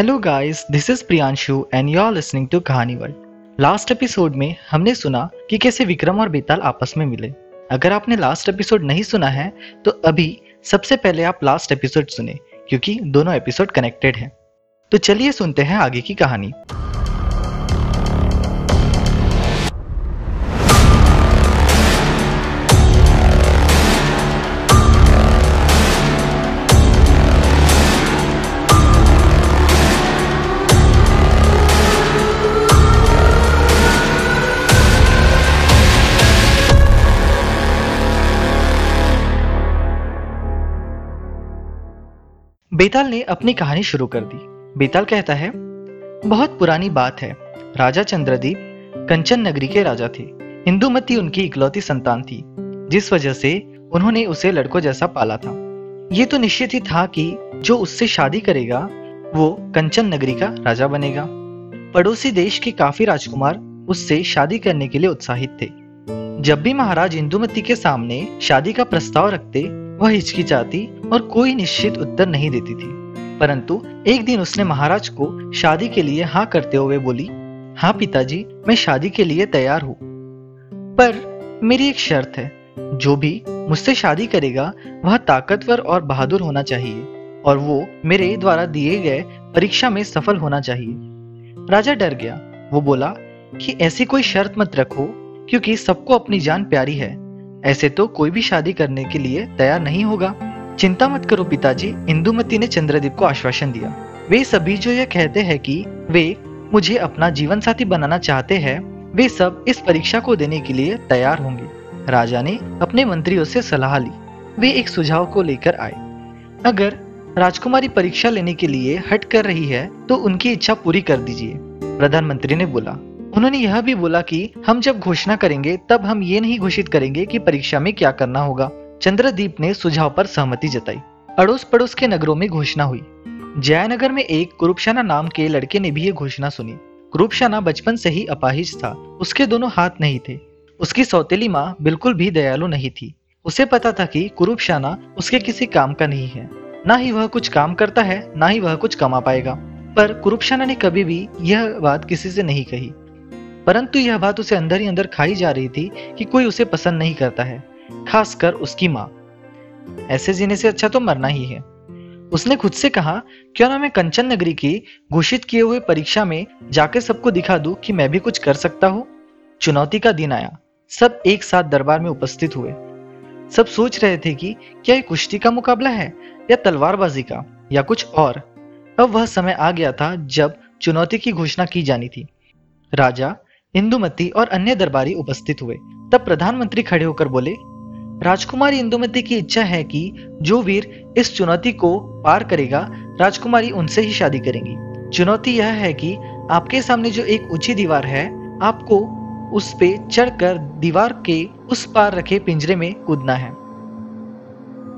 Hello guys this is Priyanshu and you are listening to Kahani world last episode में हमने सुना कि कैसे विक्रम और बेताल आपस में मिले। अगर आपने लास्ट एपिसोड नहीं सुना है तो अभी सबसे पहले आप लास्ट एपिसोड सुने, क्योंकि दोनों एपिसोड कनेक्टेड हैं। तो चलिए सुनते हैं आगे की कहानी। बेताल ने अपनी कहानी शुरू कर दी। बेताल कहता है, बहुत पुरानी बात है। राजा चंद्रदीप कंचन नगरी के राजा थे। इंदुमती उनकी इकलौती संतान थी, जिस वजह से उन्होंने उसे लड़कों जैसा पाला था। ये तो निश्चित ही था कि जो उससे शादी करेगा, वो कंचन नगरी का राजा बनेगा। पड़ोसी देश के काफ़ी राजकुमार उससे शादी करने के लिए उत्साहित थे। जब भी महाराज इंदुमती के सामने शादी का प्रस्ताव रखते वह हिचकिचाती और कोई निश्चित उत्तर नहीं देती थी। परंतु एक दिन उसने महाराज को शादी के लिए हाँ करते हुए बोली हाँ पिताजी, मैं शादी के लिए तैयार हूँ। पर मेरी एक शर्त है, जो भी मुझसे शादी करेगा, वह ताकतवर और बहादुर होना चाहिए और वो मेरे द्वारा दिए गए परीक्षा में सफल होना चाहिए। राजा डर गया। वो बोला कि ऐसी कोई शर्त मत रखो, क्योंकि सबको अपनी जान प्यारी है। ऐसे तो कोई भी शादी करने के लिए तैयार नहीं होगा। चिंता मत करो पिताजी, इंदुमती ने चंद्रदीप को आश्वासन दिया। वे सभी जो यह कहते हैं कि वे मुझे अपना जीवन साथी बनाना चाहते हैं, वे सब इस परीक्षा को देने के लिए तैयार होंगे। राजा ने अपने मंत्रियों से सलाह ली। वे एक सुझाव को लेकर आए। अगर राजकुमारी परीक्षा लेने के लिए हट कर रही है तो उनकी इच्छा पूरी कर दीजिए, प्रधानमंत्री ने बोला। उन्होंने यह भी बोला कि हम जब घोषणा करेंगे, तब हम ये नहीं घोषित करेंगे कि परीक्षा में क्या करना होगा। चंद्रदीप ने सुझाव पर सहमति जताई। अड़ोस पड़ोस के नगरों में घोषणा हुई। जयनगर में एक कुरुपशाना नाम के लड़के ने भी ये घोषणा सुनी। कुरुपशाना बचपन से ही अपाहिज था। उसके दोनों हाथ नहीं थे। उसकी सौतेली माँ बिल्कुल भी दयालु नहीं थी। उसे पता था कि कुरुपशाना उसके किसी काम का नहीं है। ना ही वह कुछ काम करता है, ना ही वह कुछ कमा पाएगा। पर कुरुपशाना ने कभी भी यह बात किसी से नहीं कही। परंतु यह बात उसे अंदर ही अंदर खाई जा रही थी कि कोई उसे पसंद नहीं करता है, खासकर उसकी माँ। ऐसे जीने से अच्छा तो मरना ही है। उसने खुद से कहा, क्यों ना मैं कंचन नगरी की घोषित किए हुए परीक्षा में जाकर सबको दिखा दूँ कि मैं भी कुछ कर सकता हूँ? चुनौती का दिन आया। सब एक साथ दरबार में उपस्थित हुए। सब सोच रहे थे कि क्या ये कुश्ती का मुकाबला है, या तलवारबाजी का, या कुछ और। अब वह समय आ गया था जब चुनौती की घोषणा की जानी थी। राजा इंदुमती और अन्य दरबारी उपस्थित हुए। तब प्रधानमंत्री खड़े होकर बोले, राजकुमारी इंदुमती की इच्छा है कि जो वीर इस चुनौती को पार करेगा, राजकुमारी उनसे ही शादी करेंगी। चुनौती यह है कि आपके सामने जो एक ऊँची दीवार है, आपको उस पे चढ़कर दीवार के उस पार रखे पिंजरे में कूदना है।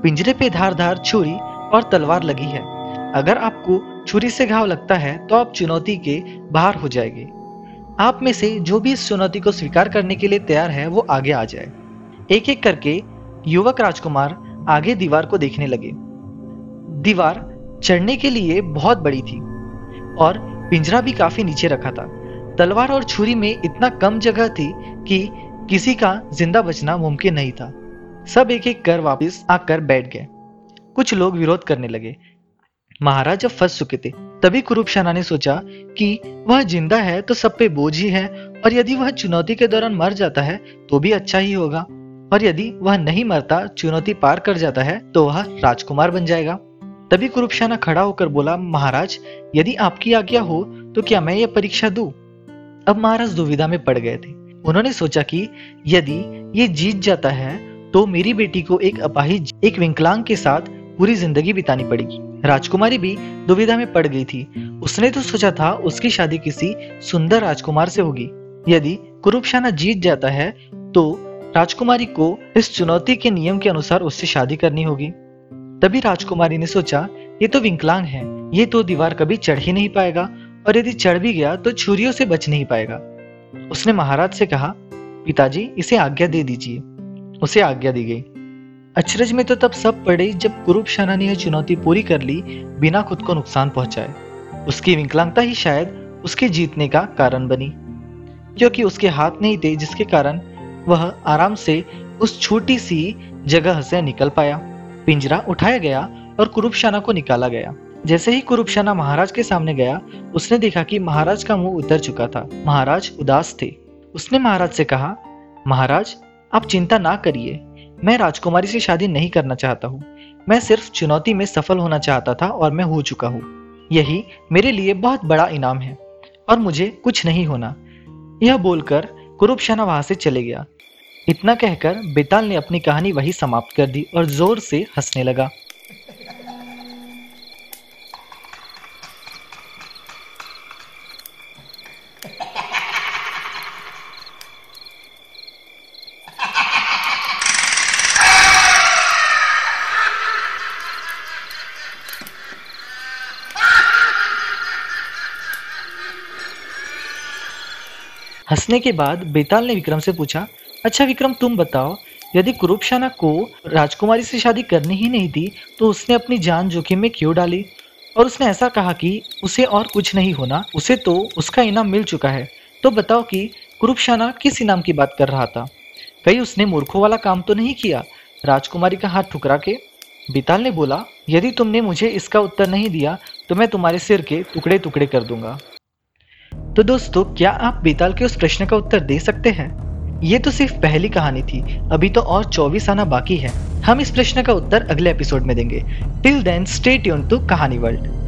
पिंजरे पे धार धार छुरी और तलवार लगी है। अगर आपको छुरी से घाव लगता है तो आप चुनौती के बाहर हो जाएँगे। आप में से जो भी इस चुनौती को स्वीकार करने के लिए तैयार है, वो आगे आ जाए। एक एक करके युवक राजकुमार आगे दीवार को देखने लगे। दीवार चढ़ने के लिए बहुत बड़ी थी और पिंजरा भी काफ़ी नीचे रखा था। तलवार और छुरी में इतना कम जगह थी कि किसी का ज़िंदा बचना मुमकिन नहीं था। सब एक एक कर वापस आकर बैठ गए। कुछ लोग विरोध करने लगे। महाराज जब फंस चुके थे। तभी कुरुपशाना ने सोचा कि वह ज़िंदा है तो सब पे बोझ ही है, और यदि वह चुनौती के दौरान मर जाता है तो भी अच्छा ही होगा। और यदि वह नहीं मरता, चुनौती पार कर जाता है तो वह राजकुमार बन जाएगा। तभी कुरुपशाना खड़ा होकर बोला, महाराज, यदि आपकी आज्ञा हो तो क्या मैं यह परीक्षा दू? अब महाराज दुविधा में पड़ गए थे। उन्होंने सोचा कि यदि ये जीत जाता है तो मेरी बेटी को एक अपाहिज, एक विकलांग के साथ पूरी ज़िंदगी बितानी पड़ेगी। राजकुमारी भी दुविधा में पड़ गई थी। उसने तो सोचा था उसकी शादी किसी सुंदर राजकुमार से होगी। यदि कुरुपशाना जीत जाता है तो राजकुमारी को इस चुनौती के नियम के अनुसार उससे शादी करनी होगी। तभी राजकुमारी ने सोचा, ये तो विकलांग है, ये तो दीवार कभी चढ़ ही नहीं पाएगा, और यदि चढ़ भी गया तो छुरियों से बच नहीं पाएगा। उसने महाराज से कहा, पिताजी, इसे आज्ञा दे दीजिए। उसे आज्ञा दी गई। अचरज में तो तब सब पड़े जब कुरुप शाना ने यह चुनौती पूरी कर ली, बिना खुद को नुकसान पहुँचाए। उसकी विकलांगता ही शायद उसके जीतने का कारण बनी। क्योंकि उसके हाथ नहीं थे, जिसके कारण वह आराम से उस छोटी सी जगह से निकल पाया। पिंजरा उठाया गया और कुरुपशाना को निकाला गया। जैसे ही कुरुपशाना महाराज के सामने गया, उसने देखा कि महाराज का मुँह उतर चुका था। महाराज उदास थे। उसने महाराज से कहा, महाराज, आप चिंता ना करिए। मैं राजकुमारी से शादी नहीं करना चाहता हूँ। मैं सिर्फ़ चुनौती में सफल होना चाहता था और मैं हो चुका हूँ। यही मेरे लिए बहुत बड़ा इनाम है और मुझे कुछ नहीं होना। यह बोलकर कुरुपशाना वहाँ से चले गया। इतना कहकर बेताल ने अपनी कहानी वही समाप्त कर दी और ज़ोर से हंसने लगा। हंसने के बाद बेताल ने विक्रम से पूछा अच्छा विक्रम, तुम बताओ, यदि कुरुपशाना को राजकुमारी से शादी करनी ही नहीं थी तो उसने अपनी जान जोखिम में क्यों डाली? और उसने ऐसा कहा कि उसे और कुछ नहीं होना, उसे तो उसका इनाम मिल चुका है। तो बताओ कि कुरुपशाना किस इनाम की बात कर रहा था? कहीं उसने मूर्खों वाला काम तो नहीं किया, राजकुमारी का हाथ ठुकरा के? बिताल ने बोला, यदि तुमने मुझे इसका उत्तर नहीं दिया तो मैं तुम्हारे सिर के टुकड़े टुकड़े कर दूँगा। तो दोस्तों, क्या आप बेताल के उस प्रश्न का उत्तर दे सकते हैं? ये तो सिर्फ़ पहली कहानी थी, अभी तो और चौबीस आना बाकी है। हम इस प्रश्न का उत्तर अगले एपिसोड में देंगे। Till then stay tune to Kahani world